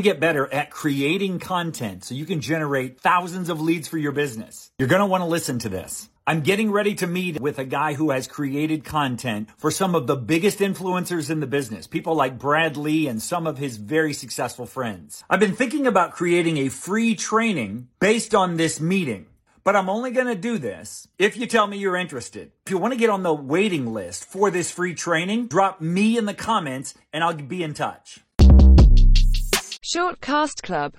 get better at creating content so you can generate thousands of leads for your business. You're going to want to listen to this. I'm getting ready to meet with a guy who has created content for some of the biggest influencers in the business, people like Brad Lea and some of his very successful friends. I've been thinking about creating a free training based on this meeting. But I'm only going to do this if you tell me you're interested. If you want to get on the waiting list for this free training, drop me in the comments and I'll be in touch. Shortcast Club